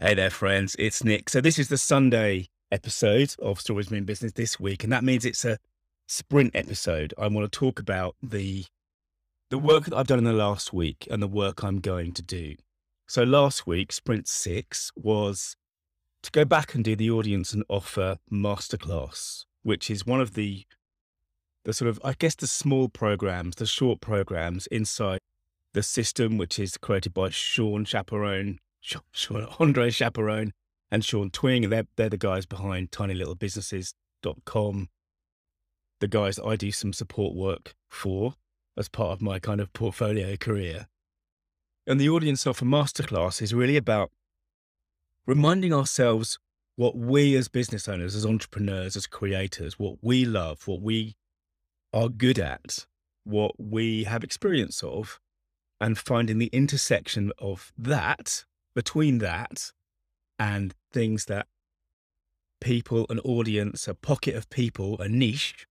Hey there, friends. It's Nick. So, this is the Sunday episode of Stories Mean Business this week, and that means it's a sprint episode. I want to talk about the the work that I've done in the last week and the work I'm going to do. So, last week, sprint six was to go back and do the audience and offer masterclass, which is one of the the sort of I guess the small programs, the short programs inside the system, which is created by Sean Chaperon Sean, Andre Chaperon and Sean Twing. They're, they're the guys behind tinylittlebusinesses.com. The guys I do some support work for as part of my kind of portfolio career. And the audience of a masterclass is really about reminding ourselves what we as business owners, as entrepreneurs, as creators, what we love, what we are good at, what we have experience of, and finding the intersection of that between that and things that people, an audience, a pocket of people, a niche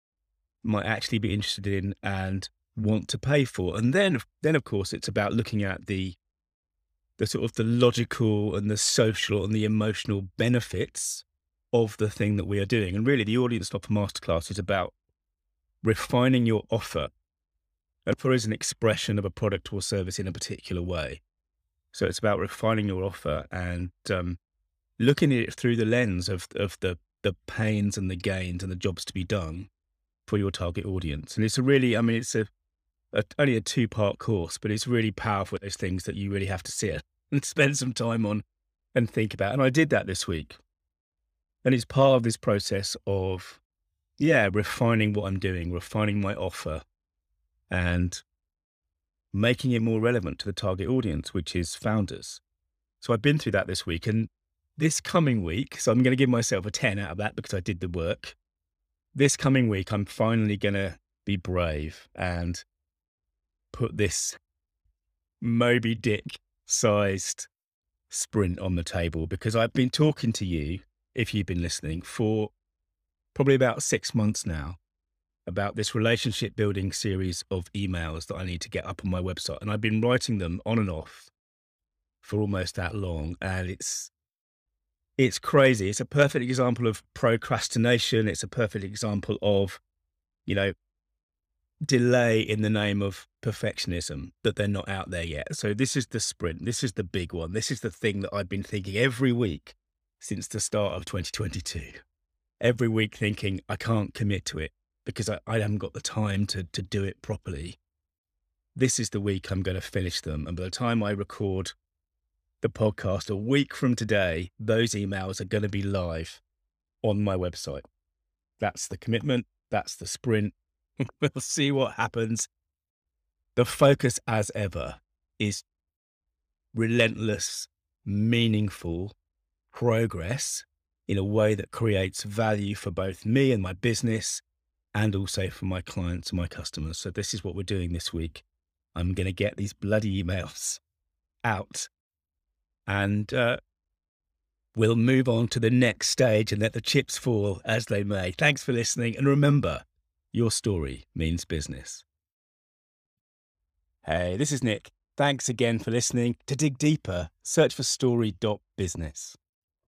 might actually be interested in and want to pay for. And then, then of course, it's about looking at the the sort of the logical and the social and the emotional benefits of the thing that we are doing. And really, the audience not masterclass is about refining your offer. Uh, offer is an expression of a product or service in a particular way. So it's about refining your offer and um, looking at it through the lens of of the the pains and the gains and the jobs to be done for your target audience. And it's a really, I mean, it's a, a only a two part course, but it's really powerful. Those things that you really have to sit and spend some time on and think about. And I did that this week. And it's part of this process of, yeah, refining what I'm doing, refining my offer, and making it more relevant to the target audience, which is founders. So I've been through that this week. And this coming week, so I'm going to give myself a 10 out of that because I did the work. This coming week, I'm finally going to be brave and put this Moby Dick sized sprint on the table because I've been talking to you, if you've been listening, for probably about six months now about this relationship building series of emails that I need to get up on my website. And I've been writing them on and off for almost that long. And it's, it's crazy. It's a perfect example of procrastination. It's a perfect example of, you know, delay in the name of perfectionism that they're not out there yet. So this is the sprint. This is the big one. This is the thing that I've been thinking every week since the start of 2022. Every week thinking, I can't commit to it because I, I haven't got the time to, to do it properly. This is the week I'm going to finish them. And by the time I record the podcast a week from today, those emails are going to be live on my website. That's the commitment. That's the sprint. we'll see what happens. The focus, as ever, is relentless, meaningful progress in a way that creates value for both me and my business and also for my clients and my customers. So this is what we're doing this week. I'm going to get these bloody emails out and uh, we'll move on to the next stage and let the chips fall as they may. Thanks for listening. And remember, your story means business. Hey, this is Nick. Thanks again for listening. To dig deeper, search for story.business.